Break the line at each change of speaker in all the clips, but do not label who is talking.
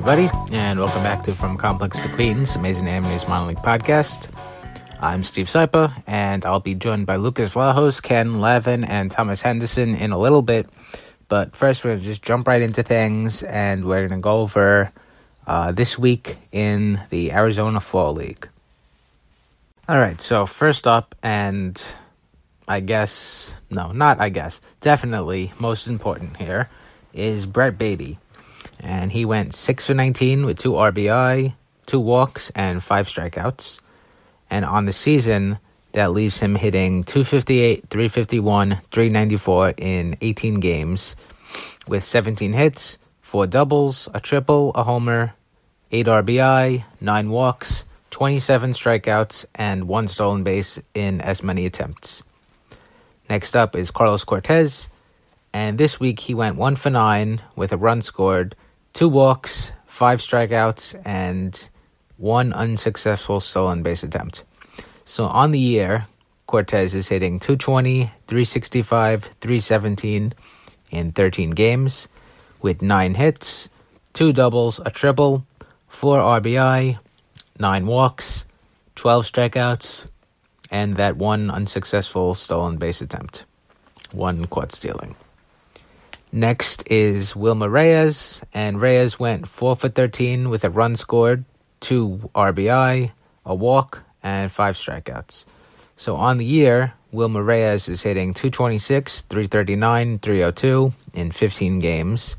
Everybody, and welcome back to From Complex to Queens, Amazing Animes League Podcast. I'm Steve Sypa, and I'll be joined by Lucas Vlahos, Ken Levin, and Thomas Henderson in a little bit. But first, we're going to just jump right into things, and we're going to go over uh, this week in the Arizona Fall League. All right, so first up, and I guess, no, not I guess, definitely most important here, is Brett Baty and he went 6 for 19 with 2 RBI, 2 walks, and 5 strikeouts. And on the season, that leaves him hitting 258, 351, 394 in 18 games with 17 hits, 4 doubles, a triple, a homer, 8 RBI, 9 walks, 27 strikeouts, and 1 stolen base in as many attempts. Next up is Carlos Cortes, and this week he went 1 for 9 with a run scored, 2 walks, 5 strikeouts, and 1 unsuccessful stolen base attempt. So on the year, Cortes is hitting 220, 365, 317 in 13 games with 9 hits, 2 doubles, a triple, 4 RBI, 9 walks, 12 strikeouts, and that one unsuccessful stolen base attempt. One quad stealing. Next is Wilmer Reyes, and Reyes went 4 for 13 with a run scored, 2 RBI, a walk, and 5 strikeouts. So on the year, Wilmer Reyes is hitting 226, 339, 302 in 15 games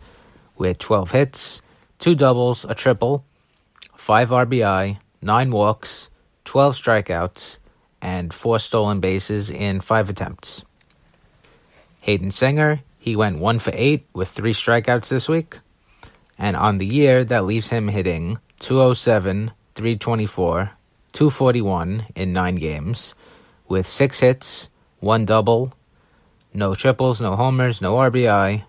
with 12 hits, 2 doubles, a triple, 5 RBI, 9 walks, 12 strikeouts, and 4 stolen bases in 5 attempts. Hayden Senger, he went 1 for 8 with 3 strikeouts this week. And on the year, that leaves him hitting 207, 324, 241 in 9 games with 6 hits, 1 double, no triples, no homers, no RBI,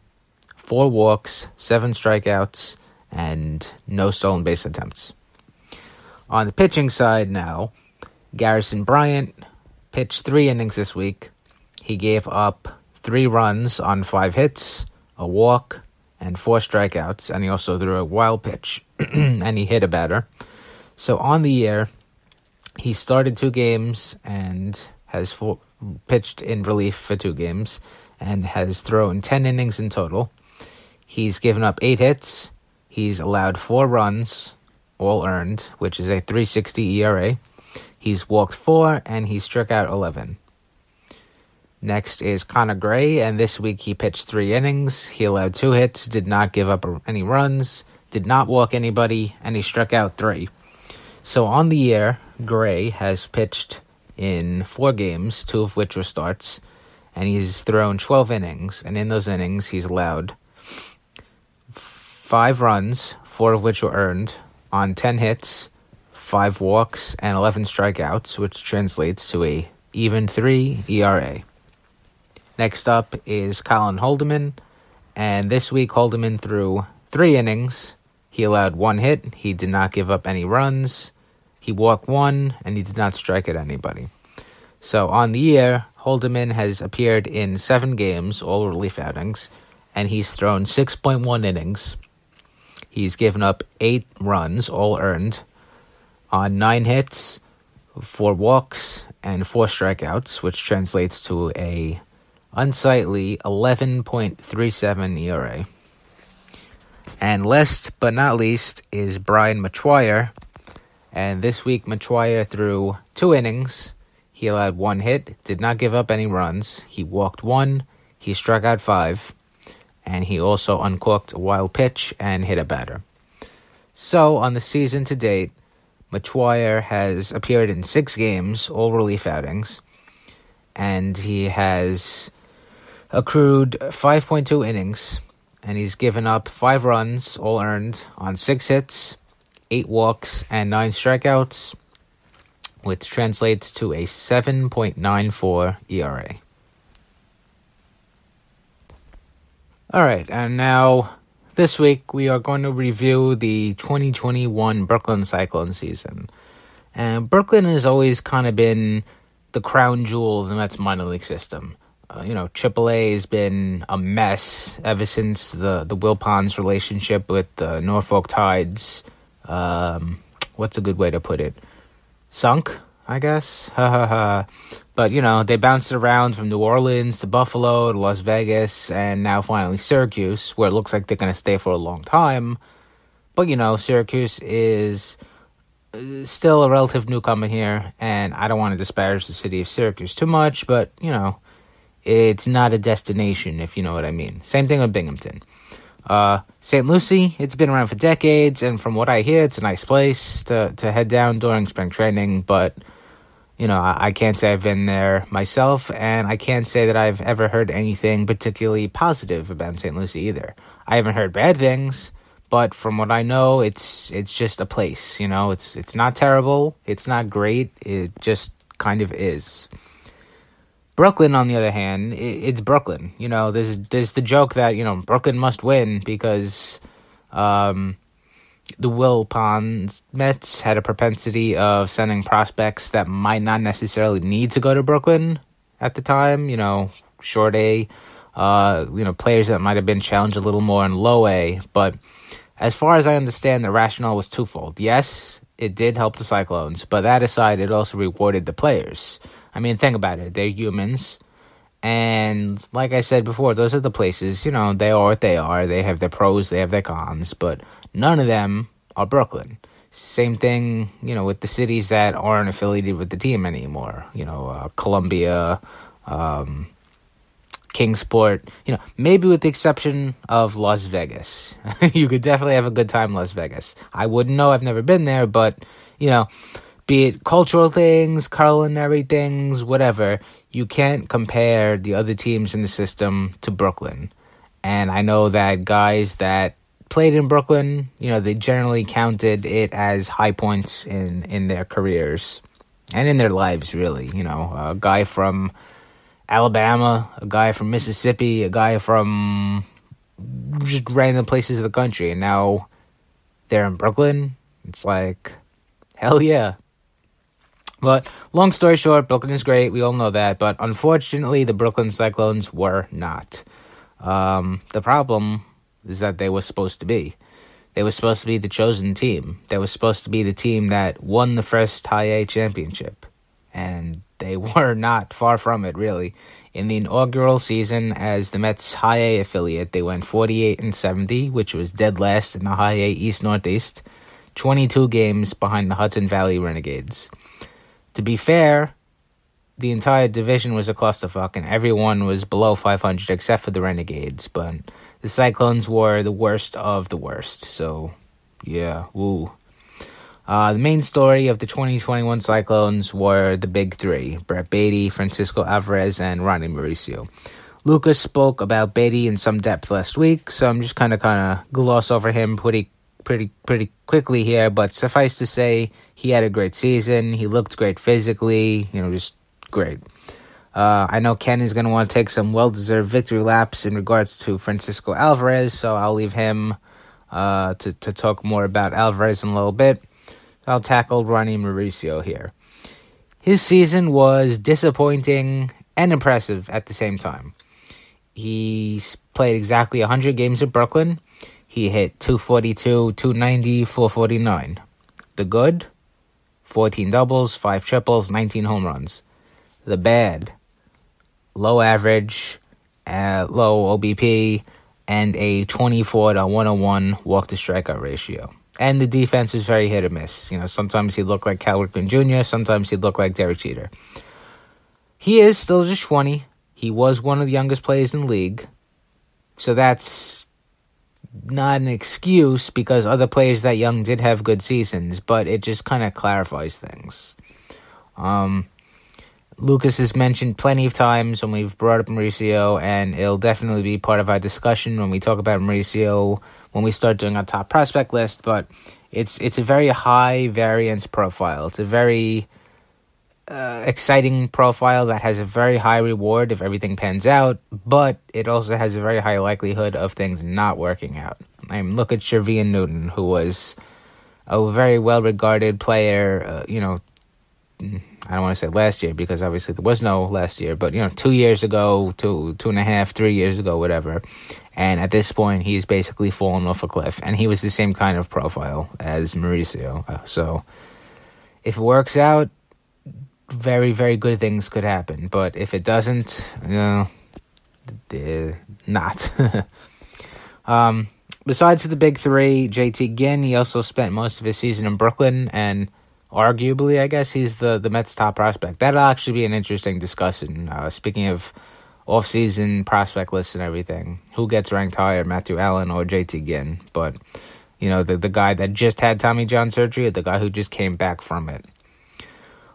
4 walks, 7 strikeouts, and no stolen base attempts. On the pitching side now, Garrison Bryant pitched 3 innings this week. He gave up 3 runs on 5 hits, a walk, and 4 strikeouts, and he also threw a wild pitch and he hit a batter. So on the year, he started two games and has four, pitched in relief for two games and has thrown 10 innings in total. He's given up eight hits. He's allowed four runs, all earned, which is a 360 ERA. He's walked four and he struck out 11. Next is Connor Grey, and this week he pitched three innings. He allowed two hits, did not give up any runs, did not walk anybody, and he struck out three. So on the year, Grey has pitched in four games, two of which were starts, and he's thrown 12 innings, and in those innings, he's allowed five runs, four of which were earned, on 10 hits, five walks, and 11 strikeouts, which translates to a even 3 ERA. Next up is Colin Holderman, and this week Holderman threw three innings. He allowed one hit, he did not give up any runs, he walked one, and he did not strike at anybody. So on the year, Holderman has appeared in seven games, all relief outings, and he's thrown 6.1 innings. He's given up eight runs, all earned, on nine hits, four walks, and four strikeouts, which translates to a unsightly 11.37 ERA. And last but not least is Brian Metoyer. And this week, Metoyer threw two innings. He allowed one hit, did not give up any runs. He walked one, he struck out five, and he also uncorked a wild pitch and hit a batter. So, on the season to date, Metoyer has appeared in six games, all relief outings, and he has accrued 5.2 innings, and he's given up five runs, all earned, on six hits, eight walks, and nine strikeouts, which translates to a 7.94 ERA. All right, and now this week we are going to review the 2021 Brooklyn Cyclone season. And Brooklyn has always kind of been the crown jewel of the Mets minor league system. Uh, you know, AAA has been a mess ever since the the Wilpons relationship with the Norfolk Tides. Um, what's a good way to put it? Sunk, I guess. Ha ha ha. But you know, they bounced around from New Orleans to Buffalo to Las Vegas, and now finally Syracuse, where it looks like they're going to stay for a long time. But you know, Syracuse is uh, still a relative newcomer here, and I don't want to disparage the city of Syracuse too much, but you know, it's not a destination, if you know what I mean. Same thing with Binghamton. Uh, St. Lucie, it's been around for decades, and from what I hear, it's a nice place to, to head down during spring training, but, you know, I, I can't say I've been there myself, and I can't say that I've ever heard anything particularly positive about St. Lucie either. I haven't heard bad things, but from what I know, it's it's just a place, you know, it's it's not terrible, it's not great, it just kind of is. Brooklyn, on the other hand, it's Brooklyn. You know, there's there's the joke that you know Brooklyn must win because um, the Wilpons Mets had a propensity of sending prospects that might not necessarily need to go to Brooklyn at the time. You know, short A, uh, you know, players that might have been challenged a little more in low A. But as far as I understand, the rationale was twofold. Yes, it did help the Cyclones, but that aside, it also rewarded the players. I mean, think about it. They're humans. And like I said before, those are the places, you know, they are what they are. They have their pros, they have their cons, but none of them are Brooklyn. Same thing, you know, with the cities that aren't affiliated with the team anymore. You know, uh, Columbia, um, Kingsport, you know, maybe with the exception of Las Vegas. you could definitely have a good time in Las Vegas. I wouldn't know, I've never been there, but, you know, be it cultural things, culinary things, whatever, you can't compare the other teams in the system to Brooklyn. And I know that guys that played in Brooklyn, you know, they generally counted it as high points in in their careers and in their lives really, you know, a guy from Alabama, a guy from Mississippi, a guy from just random places of the country and now they're in Brooklyn. It's like hell yeah. But long story short, Brooklyn is great. We all know that. But unfortunately, the Brooklyn Cyclones were not. Um, the problem is that they were supposed to be. They were supposed to be the chosen team. They were supposed to be the team that won the first High A championship. And they were not far from it, really. In the inaugural season as the Mets High A affiliate, they went 48 and 70, which was dead last in the High A East Northeast, 22 games behind the Hudson Valley Renegades. To be fair, the entire division was a clusterfuck and everyone was below 500 except for the Renegades, but the Cyclones were the worst of the worst. So, yeah, woo. Uh, the main story of the 2021 Cyclones were the big three Brett Baty, Francisco Alvarez, and Ronny Mauricio. Lucas spoke about Baty in some depth last week, so I'm just kind of kind of gloss over him pretty pretty pretty quickly here. But suffice to say, he had a great season. He looked great physically. You know, just great. Uh, I know Ken is going to want to take some well deserved victory laps in regards to Francisco Alvarez, so I'll leave him uh, to, to talk more about Alvarez in a little bit. I'll tackle Ronny Mauricio here. His season was disappointing and impressive at the same time. He played exactly 100 games at Brooklyn. He hit 242, 290, 449. The good 14 doubles, 5 triples, 19 home runs. The bad low average, uh, low OBP, and a 24 to 101 walk to strikeout ratio. And the defense is very hit or miss. You know, sometimes he looked like Cal Ripken Jr., sometimes he looked like Derek Jeter. He is still just 20. He was one of the youngest players in the league. So that's not an excuse because other players that young did have good seasons, but it just kind of clarifies things. Um, Lucas has mentioned plenty of times when we've brought up Mauricio, and it'll definitely be part of our discussion when we talk about Mauricio when we start doing our top prospect list. But it's it's a very high variance profile. It's a very uh, exciting profile that has a very high reward if everything pans out, but it also has a very high likelihood of things not working out. I mean, look at Shervyen Newton, who was a very well regarded player, uh, you know, I don't want to say last year because obviously there was no last year, but you know, two years ago, two two and a half, three years ago, whatever. And at this point, he's basically fallen off a cliff, and he was the same kind of profile as Mauricio. Uh, so, if it works out, very very good things could happen. But if it doesn't, you know, not. um, besides the big three, JT Ginn, he also spent most of his season in Brooklyn and arguably, I guess he's the the Mets' top prospect. That'll actually be an interesting discussion. Uh, speaking of off-season prospect lists and everything, who gets ranked higher, Matthew Allan or JT Ginn? But you know, the the guy that just had Tommy John surgery, the guy who just came back from it.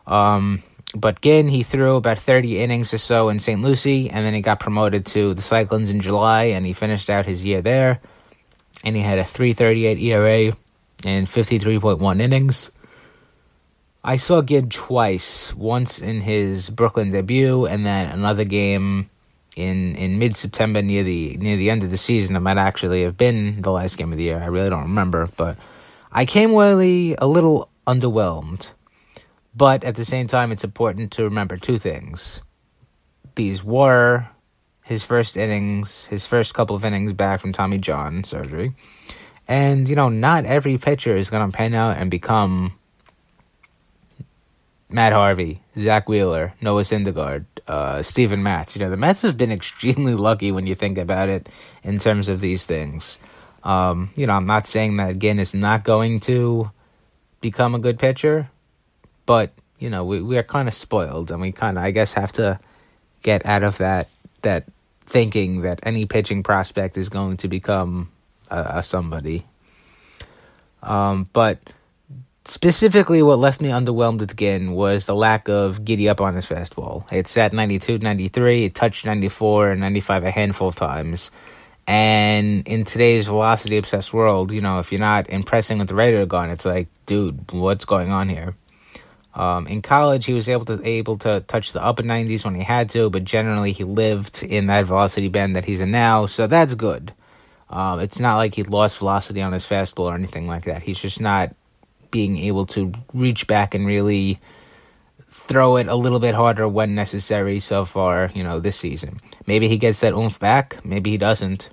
Um, but Ginn, he threw about 30 innings or so in St. Lucie, and then he got promoted to the Cyclones in July, and he finished out his year there. And he had a 3.38 ERA and 53.1 innings. I saw Ginn twice. Once in his Brooklyn debut, and then another game in in mid September near the near the end of the season. It might actually have been the last game of the year. I really don't remember, but I came really a little underwhelmed. But at the same time, it's important to remember two things. These were his first innings, his first couple of innings back from Tommy John surgery. And, you know, not every pitcher is going to pan out and become Matt Harvey, Zack Wheeler, Noah Syndergaard, uh, Steven Matz. You know, the Mets have been extremely lucky when you think about it in terms of these things. Um, you know, I'm not saying that Ginn is not going to become a good pitcher, but you know, we we are kind of spoiled, and we kind of, I guess, have to get out of that that thinking that any pitching prospect is going to become a, a somebody. Um, but specifically what left me underwhelmed again was the lack of giddy up on his fastball. It sat 92, 93, it touched 94 and 95 a handful of times. And in today's velocity obsessed world, you know, if you're not impressing with the radar gun, it's like, dude, what's going on here? Um, in college, he was able to able to touch the upper 90s when he had to, but generally he lived in that velocity band that he's in now, so that's good. Um, it's not like he lost velocity on his fastball or anything like that. He's just not being able to reach back and really throw it a little bit harder when necessary so far, you know, this season. Maybe he gets that oomph back, maybe he doesn't.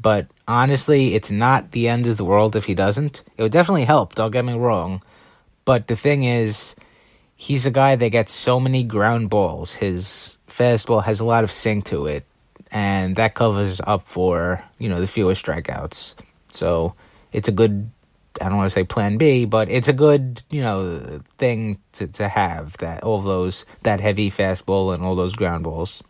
But honestly, it's not the end of the world if he doesn't. It would definitely help, don't get me wrong. But the thing is, he's a guy that gets so many ground balls. His fastball has a lot of sink to it, and that covers up for you know the fewer strikeouts. So it's a good. I don't want to say plan B, but it's a good, you know, thing to, to have that all those that heavy fastball and all those ground balls.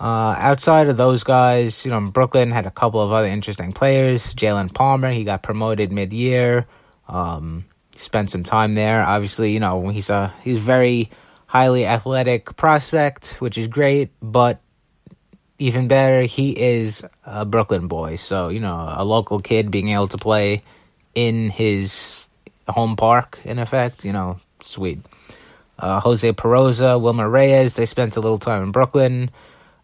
Uh, outside of those guys, you know, Brooklyn had a couple of other interesting players. Jaylen Palmer, he got promoted mid-year. Um, spent some time there. Obviously, you know, he's a he's very highly athletic prospect, which is great, but even better, he is a Brooklyn boy. So, you know, a local kid being able to play in his home park, in effect, you know, sweet. Uh, Jose Peroza, Wilmer Reyes, they spent a little time in Brooklyn.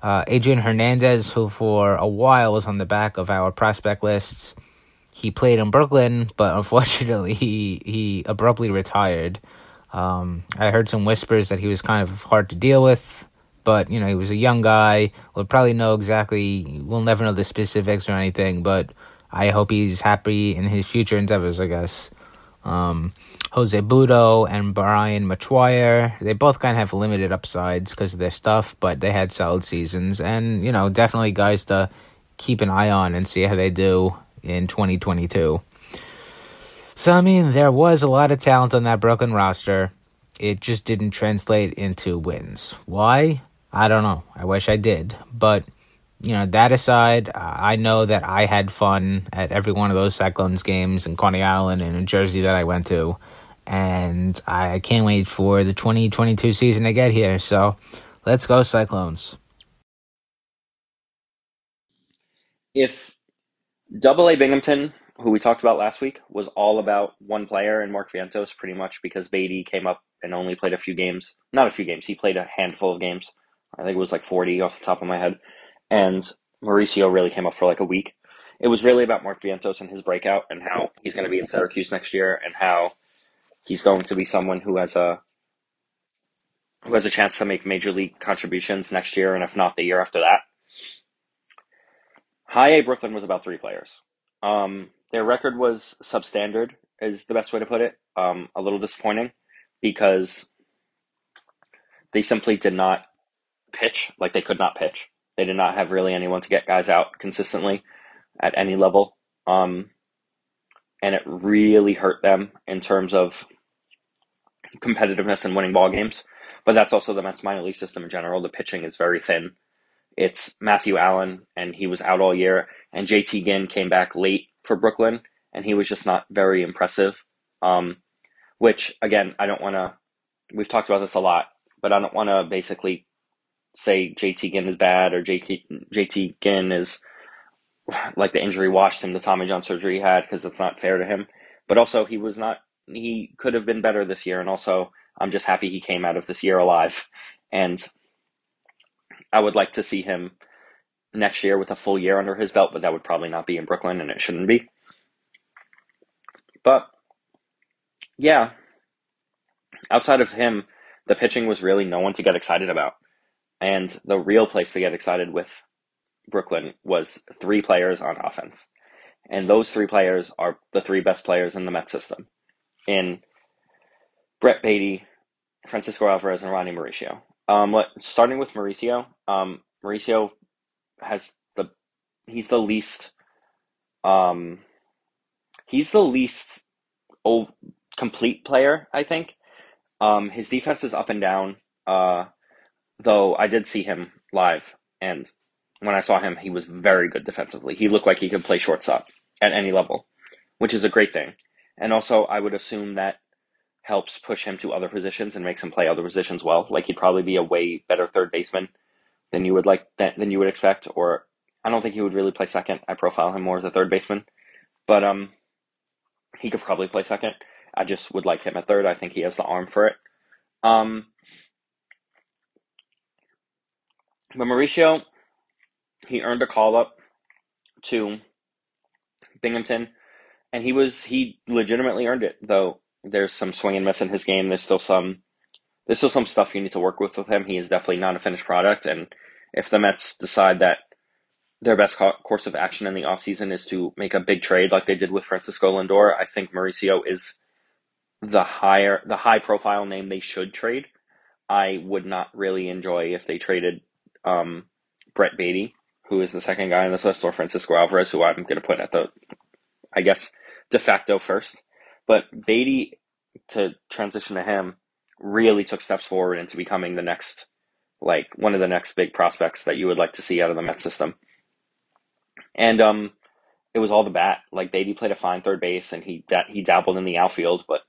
Uh, Adrian Hernandez, who for a while was on the back of our prospect lists, he played in Brooklyn, but unfortunately he he abruptly retired. Um, I heard some whispers that he was kind of hard to deal with, but you know he was a young guy. We'll probably know exactly. We'll never know the specifics or anything, but I hope he's happy in his future endeavors. I guess. Um, Jose Butto and Brian Metoyer, they both kind of have limited upsides because of their stuff, but they had solid seasons, and you know definitely guys to keep an eye on and see how they do in 2022. So, I mean, there was a lot of talent on that Brooklyn roster. It just didn't translate into wins. Why? I don't know. I wish I did. But, you know, that aside, uh, I know that I had fun at every one of those Cyclones games in Coney Island and New Jersey that I went to. And I can't wait for the 2022 season to get here. So, let's go, Cyclones.
If Double A Binghamton, who we talked about last week, was all about one player and Mark Vientos, pretty much because Baty came up and only played a few games. Not a few games. He played a handful of games. I think it was like 40 off the top of my head. And Mauricio really came up for like a week. It was really about Mark Vientos and his breakout and how he's going to be in Syracuse next year and how he's going to be someone who has a who has a chance to make major league contributions next year and if not the year after that. High A Brooklyn was about three players. Um, their record was substandard, is the best way to put it. Um, a little disappointing because they simply did not pitch, like they could not pitch. They did not have really anyone to get guys out consistently at any level. Um, and it really hurt them in terms of competitiveness and winning ball games. But that's also the Mets minor league system in general. The pitching is very thin. It's Matthew Allan, and he was out all year. And JT Ginn came back late for Brooklyn, and he was just not very impressive. Um, which, again, I don't want to, we've talked about this a lot, but I don't want to basically say JT Ginn is bad or JT, JT Ginn is like the injury washed him, the Tommy John surgery he had, because it's not fair to him. But also, he was not, he could have been better this year. And also, I'm just happy he came out of this year alive. And I would like to see him next year with a full year under his belt, but that would probably not be in Brooklyn and it shouldn't be. But yeah, outside of him, the pitching was really no one to get excited about. And the real place to get excited with Brooklyn was three players on offense. And those three players are the three best players in the Met system in Brett Baty, Francisco Alvarez, and Ronny Mauricio. Um, what starting with Mauricio, um, Mauricio has the he's the least um he's the least complete player, I think. Um, his defense is up and down. Uh, though I did see him live, and when I saw him, he was very good defensively. He looked like he could play shortstop at any level, which is a great thing. And also, I would assume that helps push him to other positions and makes him play other positions well. Like he'd probably be a way better third baseman than you would like than you would expect. Or I don't think he would really play second. I profile him more as a third baseman, but um, he could probably play second. I just would like him at third. I think he has the arm for it. Um, but Mauricio, he earned a call up to Binghamton, and he was he legitimately earned it. Though there's some swing and miss in his game. There's still some there's still some stuff you need to work with with him. He is definitely not a finished product. And if the Mets decide that their best co- course of action in the offseason is to make a big trade like they did with Francisco Lindor, I think Mauricio is the higher the high profile name they should trade. I would not really enjoy if they traded um, Brett Baty, who is the second guy on this list, or Francisco Alvarez, who I'm going to put at the, I guess, de facto first. But Baty, to transition to him, really took steps forward into becoming the next, like one of the next big prospects that you would like to see out of the Met system. And um, it was all the bat. Like Baty played a fine third base, and he that he dabbled in the outfield, but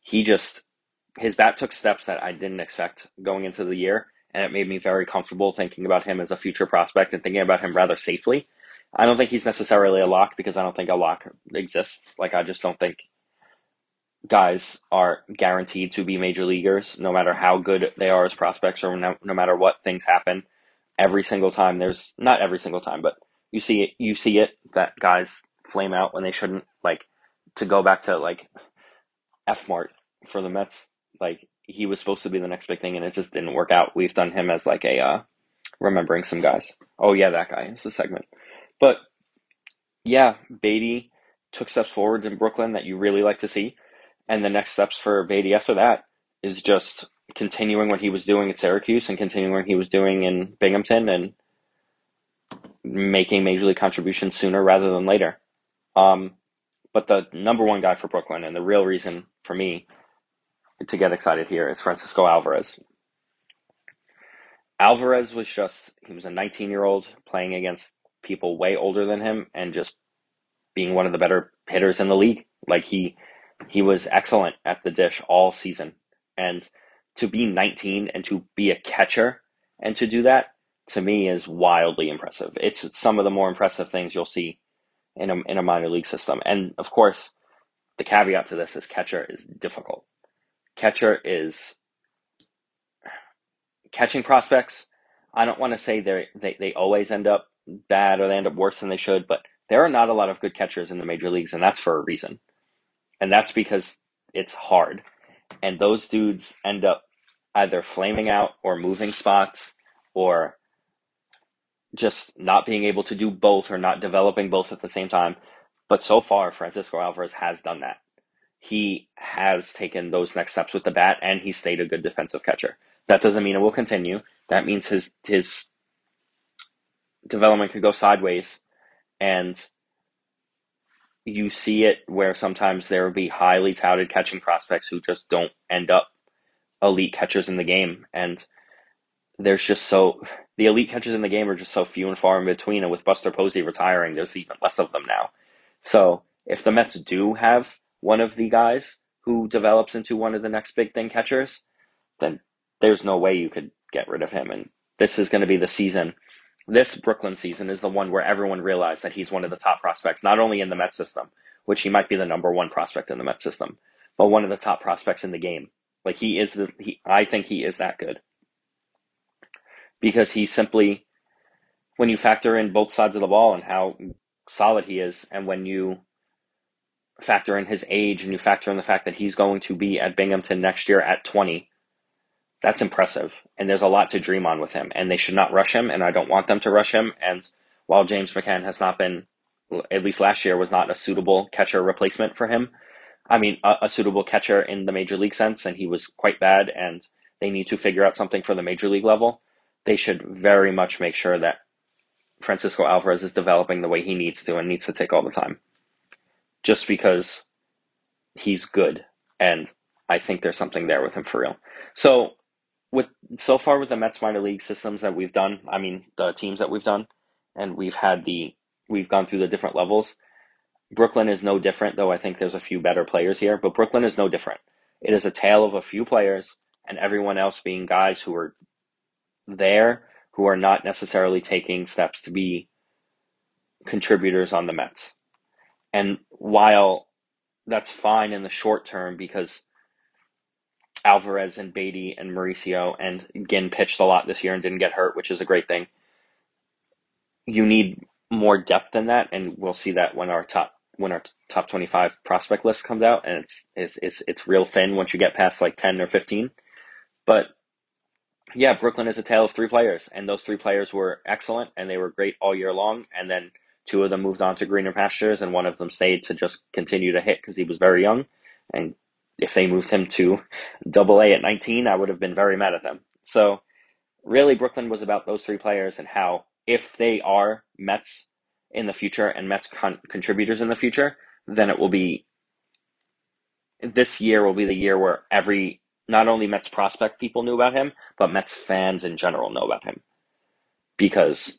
he just his bat took steps that I didn't expect going into the year, and it made me very comfortable thinking about him as a future prospect and thinking about him rather safely. I don't think he's necessarily a lock because I don't think a lock exists. Like I just don't think guys are guaranteed to be major leaguers, no matter how good they are as prospects or no, no matter what things happen. Every single time, there's not every single time, but you see it. You see it that guys flame out when they shouldn't. Like to go back to like F Mart for the Mets. Like he was supposed to be the next big thing, and it just didn't work out. We've done him as like a uh, remembering some guys. Oh yeah, that guy is the segment. But yeah, Baty took steps forward in Brooklyn that you really like to see. And the next steps for Baty after that is just continuing what he was doing at Syracuse and continuing what he was doing in Binghamton and making major league contributions sooner rather than later. Um, but the number one guy for Brooklyn and the real reason for me to get excited here is Francisco Alvarez. Alvarez was just, he was a 19 year old playing against people way older than him and just being one of the better hitters in the league. Like he, he was excellent at the dish all season. And to be 19 and to be a catcher and to do that to me is wildly impressive. It's some of the more impressive things you'll see in a, in a minor league system. And of course, the caveat to this is catcher is difficult. Catcher is catching prospects. I don't want to say they they they always end up bad or they end up worse than they should, but there are not a lot of good catchers in the major leagues, and that's for a reason. And that's because it's hard. And those dudes end up either flaming out or moving spots or just not being able to do both or not developing both at the same time. But so far, Francisco Alvarez has done that. He has taken those next steps with the bat and he stayed a good defensive catcher. That doesn't mean it will continue. That means his his development could go sideways and you see it where sometimes there will be highly touted catching prospects who just don't end up elite catchers in the game and there's just so the elite catchers in the game are just so few and far in between and with Buster Posey retiring there's even less of them now. So if the Mets do have one of the guys who develops into one of the next big thing catchers, then there's no way you could get rid of him and this is going to be the season this Brooklyn season is the one where everyone realized that he's one of the top prospects, not only in the Met system, which he might be the number one prospect in the Met system, but one of the top prospects in the game. Like he is the he I think he is that good. Because he simply when you factor in both sides of the ball and how solid he is, and when you factor in his age and you factor in the fact that he's going to be at Binghamton next year at 20, that's impressive. And there's a lot to dream on with him. And they should not rush him. And I don't want them to rush him. And while James McCann has not been, at least last year, was not a suitable catcher replacement for him. I mean, a, a suitable catcher in the major league sense, and he was quite bad. And they need to figure out something for the major league level. They should very much make sure that Francisco Alvarez is developing the way he needs to and needs to take all the time. Just because he's good. And I think there's something there with him for real. So with so far with the Mets minor league systems that we've done, I mean the teams that we've done, and we've had the we've gone through the different levels. Brooklyn is no different, though I think there's a few better players here, but Brooklyn is no different. It is a tale of a few players and everyone else being guys who are there who are not necessarily taking steps to be contributors on the Mets. And while that's fine in the short term because Alvarez and Baty and Mauricio and Ginn pitched a lot this year and didn't get hurt, which is a great thing. You need more depth than that, and we'll see that when our top when our top twenty five prospect list comes out, and it's it's it's it's real thin once you get past like ten or fifteen. But yeah, Brooklyn is a tale of three players, and those three players were excellent and they were great all year long. And then two of them moved on to greener pastures, and one of them stayed to just continue to hit because he was very young and if they moved him to double A at 19, I would have been very mad at them. So really, Brooklyn was about those three players and how if they are Mets in the future and Mets con- contributors in the future, then it will be this year will be the year where every not only Mets prospect people knew about him, but Mets fans in general know about him because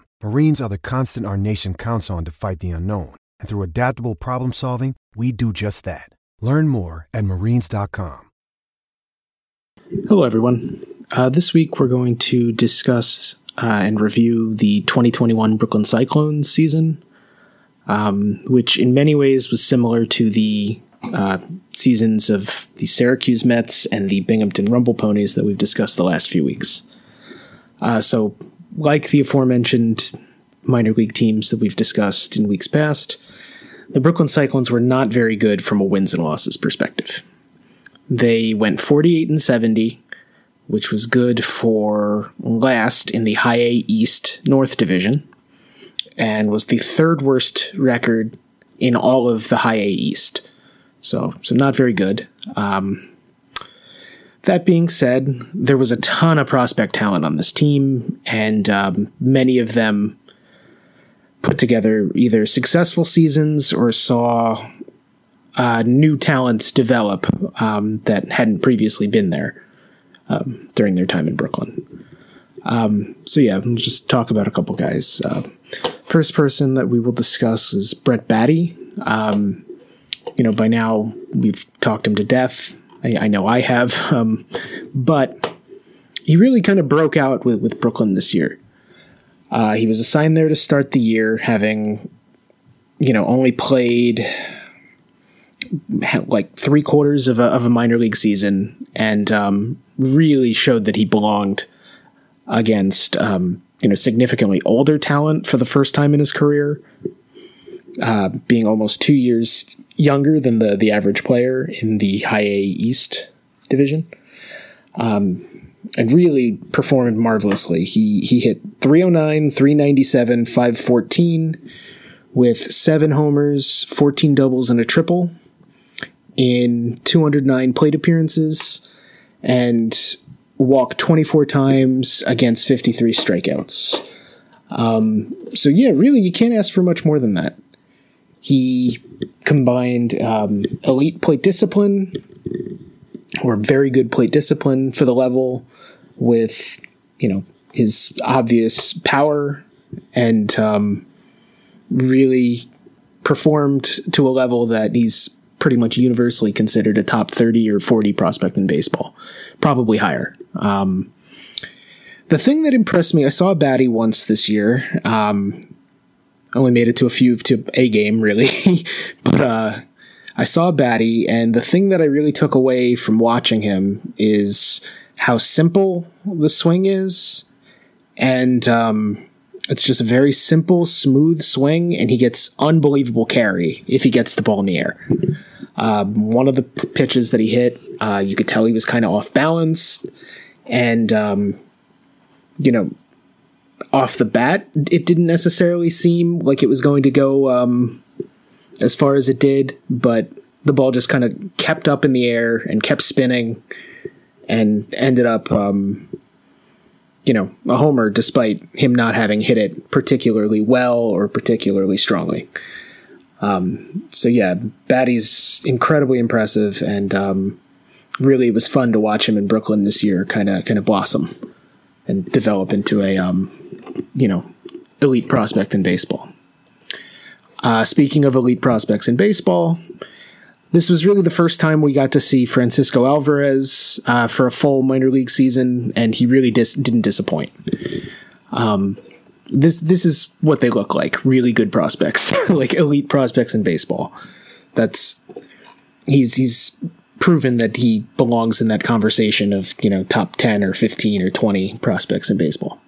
Marines are the constant our nation counts on to fight the unknown. And through adaptable problem solving, we do just that. Learn more at marines.com.
Hello, everyone. Uh, this week we're going to discuss uh, and review the 2021 Brooklyn Cyclones season, um, which in many ways was similar to the uh, seasons of the Syracuse Mets and the Binghamton Rumble Ponies that we've discussed the last few weeks. Uh, so, like the aforementioned minor league teams that we've discussed in weeks past, the Brooklyn Cyclones were not very good from a wins and losses perspective. They went 48 and 70, which was good for last in the High A East North Division, and was the third worst record in all of the High A East. So, so not very good. Um, that being said, there was a ton of prospect talent on this team, and um, many of them put together either successful seasons or saw uh, new talents develop um, that hadn't previously been there um, during their time in Brooklyn. Um, so yeah, we'll just talk about a couple guys. Uh, first person that we will discuss is Brett Baty. Um, you know, by now we've talked him to death. I, I know I have, um, but he really kind of broke out with, with Brooklyn this year. Uh, he was assigned there to start the year, having you know only played like three quarters of a, of a minor league season and um, really showed that he belonged against um, you know significantly older talent for the first time in his career, uh, being almost two years younger than the the average player in the High A East division. Um, and really performed marvelously. He he hit 309, 397, 514 with seven homers, 14 doubles, and a triple in 209 plate appearances and walked 24 times against 53 strikeouts. Um, so, yeah, really, you can't ask for much more than that. He combined um, elite plate discipline or very good plate discipline for the level with, you know, his obvious power and um, really performed to a level that he's pretty much universally considered a top 30 or 40 prospect in baseball, probably higher. Um, the thing that impressed me, I saw Baty once this year. Um, only made it to a few to a game really, but uh, I saw Baty, and the thing that I really took away from watching him is how simple the swing is, and um, it's just a very simple, smooth swing, and he gets unbelievable carry if he gets the ball in the air. Uh, one of the p- pitches that he hit, uh, you could tell he was kind of off balance, and um, you know, off the bat, it didn't necessarily seem like it was going to go um, as far as it did, but the ball just kind of kept up in the air and kept spinning, and ended up. Um, you know, a homer despite him not having hit it particularly well or particularly strongly. Um, so yeah, Baty's incredibly impressive, and um, really it was fun to watch him in Brooklyn this year, kind of kind of blossom and develop into a um, you know elite prospect in baseball. Uh, speaking of elite prospects in baseball, this was really the first time we got to see Francisco Alvarez uh, for a full minor league season, and he really dis- didn't disappoint. Um, this this is what they look like really good prospects like elite prospects in baseball that's he's he's proven that he belongs in that conversation of you know top 10 or 15 or 20 prospects in baseball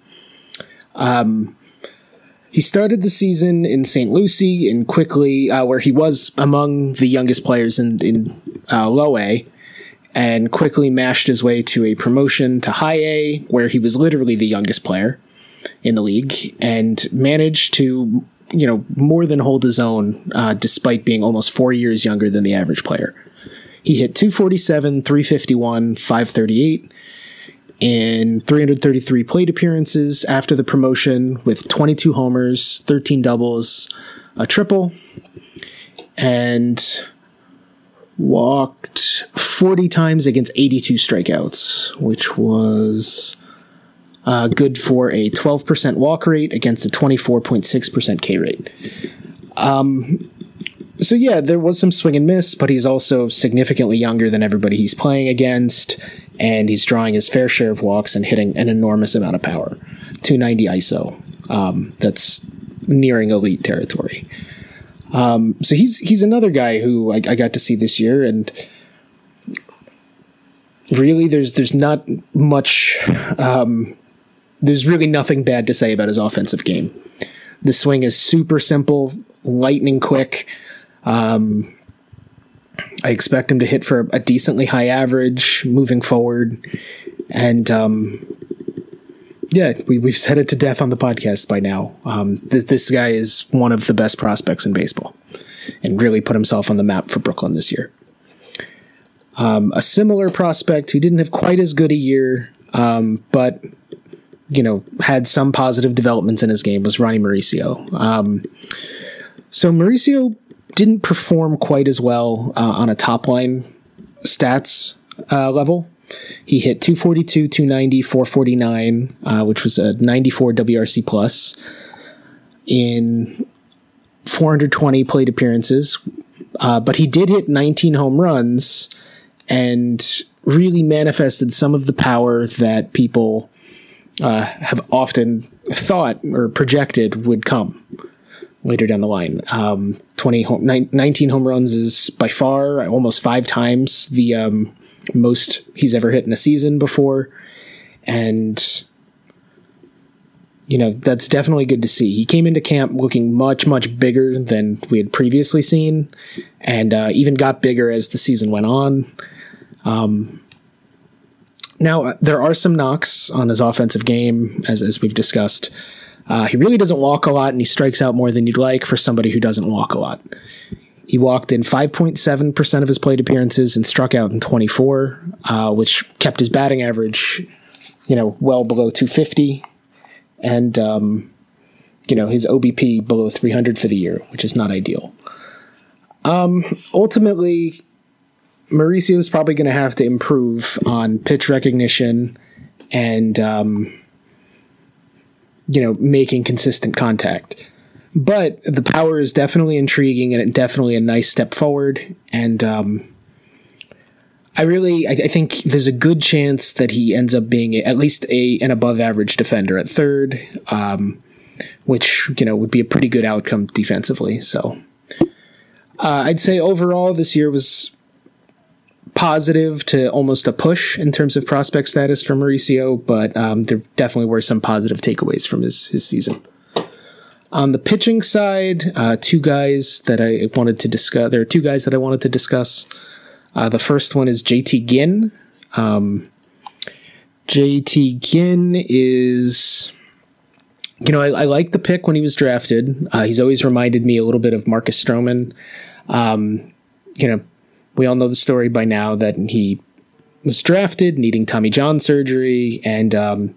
um he started the season in St. Lucie and quickly uh, where he was among the youngest players in in uh, low A and quickly mashed his way to a promotion to high A where he was literally the youngest player in the league and managed to, you know, more than hold his own uh, despite being almost four years younger than the average player. He hit 247, 351, 538 in 333 plate appearances after the promotion with 22 homers, 13 doubles, a triple, and walked 40 times against 82 strikeouts, which was uh, good for a 12% walk rate against a 24.6% K rate. Um, so yeah, there was some swing and miss, but he's also significantly younger than everybody he's playing against, and he's drawing his fair share of walks and hitting an enormous amount of power. 290 ISO. Um, that's nearing elite territory. Um, so he's he's another guy who I, I got to see this year, and really, there's there's not much um, there's really nothing bad to say about his offensive game. The swing is super simple, lightning quick. Um, I expect him to hit for a decently high average moving forward. And um, yeah, we, we've said it to death on the podcast by now. Um, this, this guy is one of the best prospects in baseball and really put himself on the map for Brooklyn this year. Um, a similar prospect who didn't have quite as good a year, um, but you know, had some positive developments in his game was Ronny Mauricio. Um, so Mauricio didn't perform quite as well uh, on a top line stats uh, level. He hit 242, 290, 449, uh, which was a 94 WRC plus in 420 plate appearances. Uh, but he did hit 19 home runs and really manifested some of the power that people uh, have often thought or projected would come later down the line. Um, 20 home, 19 home runs is by far almost five times the um, most he's ever hit in a season before. And, you know, that's definitely good to see. He came into camp looking much, much bigger than we had previously seen, and uh, even got bigger as the season went on. Um, now, uh, there are some knocks on his offensive game, as, as we've discussed. Uh, he really doesn't walk a lot, and he strikes out more than you'd like for somebody who doesn't walk a lot. He walked in 5.7% of his plate appearances and struck out in 24, uh, which kept his batting average, you know, well below 250, and um, you know his OBP below 300 for the year, which is not ideal. Um, ultimately, Mauricio is probably going to have to improve on pitch recognition and, um, you know, making consistent contact. But the power is definitely intriguing and definitely a nice step forward. And um, I really, I, I, think there's a good chance that he ends up being at least a an above average defender at third, um, which you know would be a pretty good outcome defensively. So. Uh, I'd say overall this year was positive to almost a push in terms of prospect status for Mauricio, but um, there definitely were some positive takeaways from his his season. On the pitching side, uh, two guys that I wanted to discuss. There are two guys that I wanted to discuss. Uh, the first one is JT Ginn. Um, JT Ginn is, you know, I, I like the pick when he was drafted. Uh, he's always reminded me a little bit of Marcus Stroman. Um, you know, we all know the story by now that he was drafted needing Tommy John surgery, and um,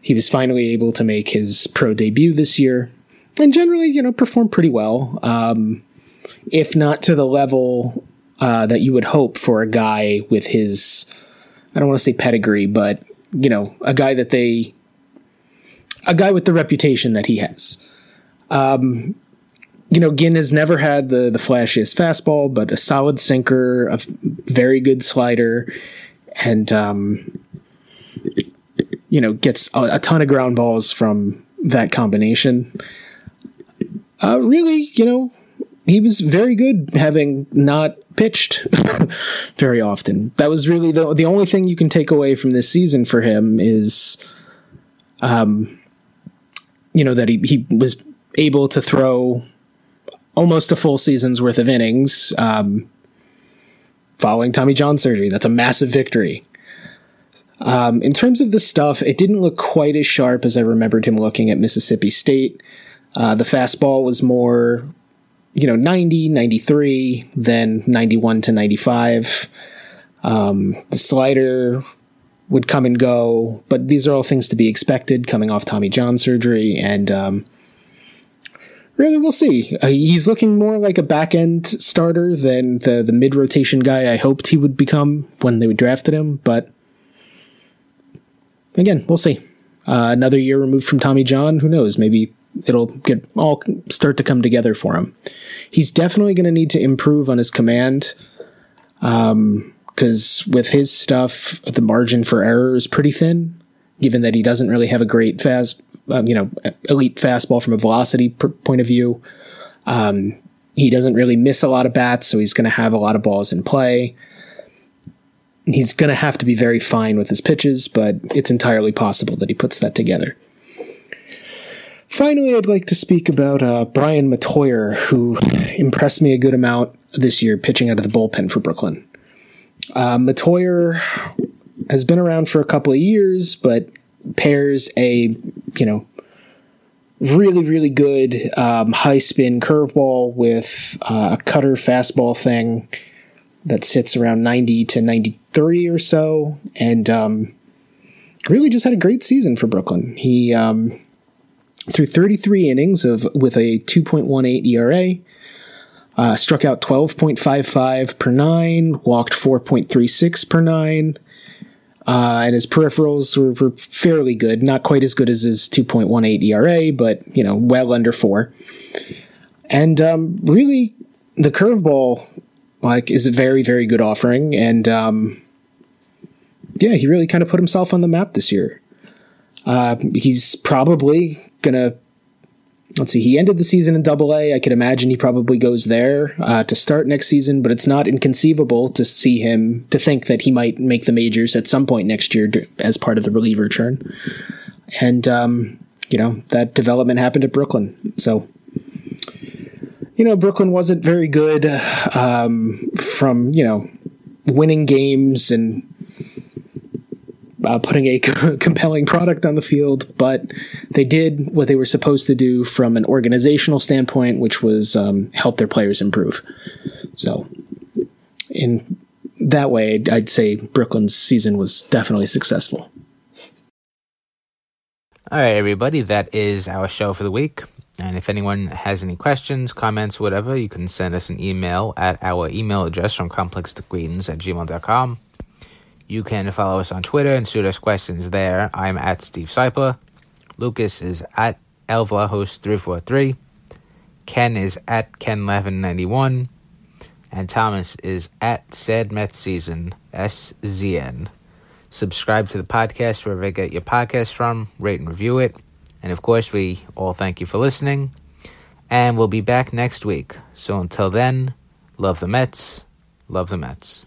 he was finally able to make his pro debut this year, and generally, you know, performed pretty well. Um, if not to the level uh, that you would hope for a guy with his, I don't want to say pedigree, but you know, a guy that they, a guy with the reputation that he has. Um, you know, Ginn has never had the the flashiest fastball, but a solid sinker, a very good slider, and um, you know, gets a, a, ton of ground balls from that combination. Uh, really, you know, he was very good having not pitched very often. That was really the the only thing you can take away from this season for him is, um, you know, that he he was able to throw almost a full season's worth of innings um, following Tommy John surgery. That's a massive victory. Um, in terms of the stuff, it didn't look quite as sharp as I remembered him looking at Mississippi State. Uh, the fastball was more, you know, 90, 93, then 91 to 95. Um, the slider would come and go, but these are all things to be expected coming off Tommy John surgery. And um, we'll see. Uh, he's looking more like a back end starter than the, the mid rotation guy I hoped he would become when they drafted him, but again, we'll see. Uh, another year removed from Tommy John, who knows? Maybe it'll get all start to come together for him. He's definitely going to need to improve on his command, because um, with his stuff, the margin for error is pretty thin. Given that he doesn't really have a great fast, um, you know, elite fastball from a velocity point of view, um, he doesn't really miss a lot of bats, so he's going to have a lot of balls in play he's going to have to be very fine with his pitches, but it's entirely possible that he puts that together. Finally, I'd like to speak about uh, Brian Metoyer, who impressed me a good amount this year pitching out of the bullpen for Brooklyn. Uh, Metoyer has been around for a couple of years, but pairs a, you know, really, really good um, high spin curveball with uh, a cutter fastball thing that sits around 90 to 93 or so, and um, really just had a great season for Brooklyn. He um, threw 33 innings of with a 2.18 ERA, uh, struck out 12.55 per nine, walked 4.36 per nine. Uh, and his peripherals were, were, fairly good, not quite as good as his 2.18 ERA, but you know, well under four. And um, really, the curveball like is a very very good offering. And um, yeah he really kind of put himself on the map this year. Uh, he's probably gonna let's see he ended the season in double a. I could imagine he probably goes there uh, to start next season but it's not inconceivable to see him to think that he might make the majors at some point next year as part of the reliever churn. And um, you know that development happened at brooklyn. So you know, Brooklyn wasn't very good um, from, you know, winning games and uh, putting a compelling product on the field, but they did what they were supposed to do from an organizational standpoint, which was um, help their players improve. So, in that way, I'd say Brooklyn's season was definitely successful.
All right, everybody, that is our show for the week. And if anyone has any questions, comments, whatever, you can send us an email at our email address from complextoqueens at gmail.com. You can follow us on Twitter and shoot us questions there. I'm at Steve Sypa. Lucas is at elvlahos343. Ken is at Ken1191. And Thomas is at Sad Season, SZN. Subscribe to the podcast wherever you get your podcast from. Rate and review it. And of course, we all thank you for listening. And we'll be back next week. So until then, love the Mets, love the Mets.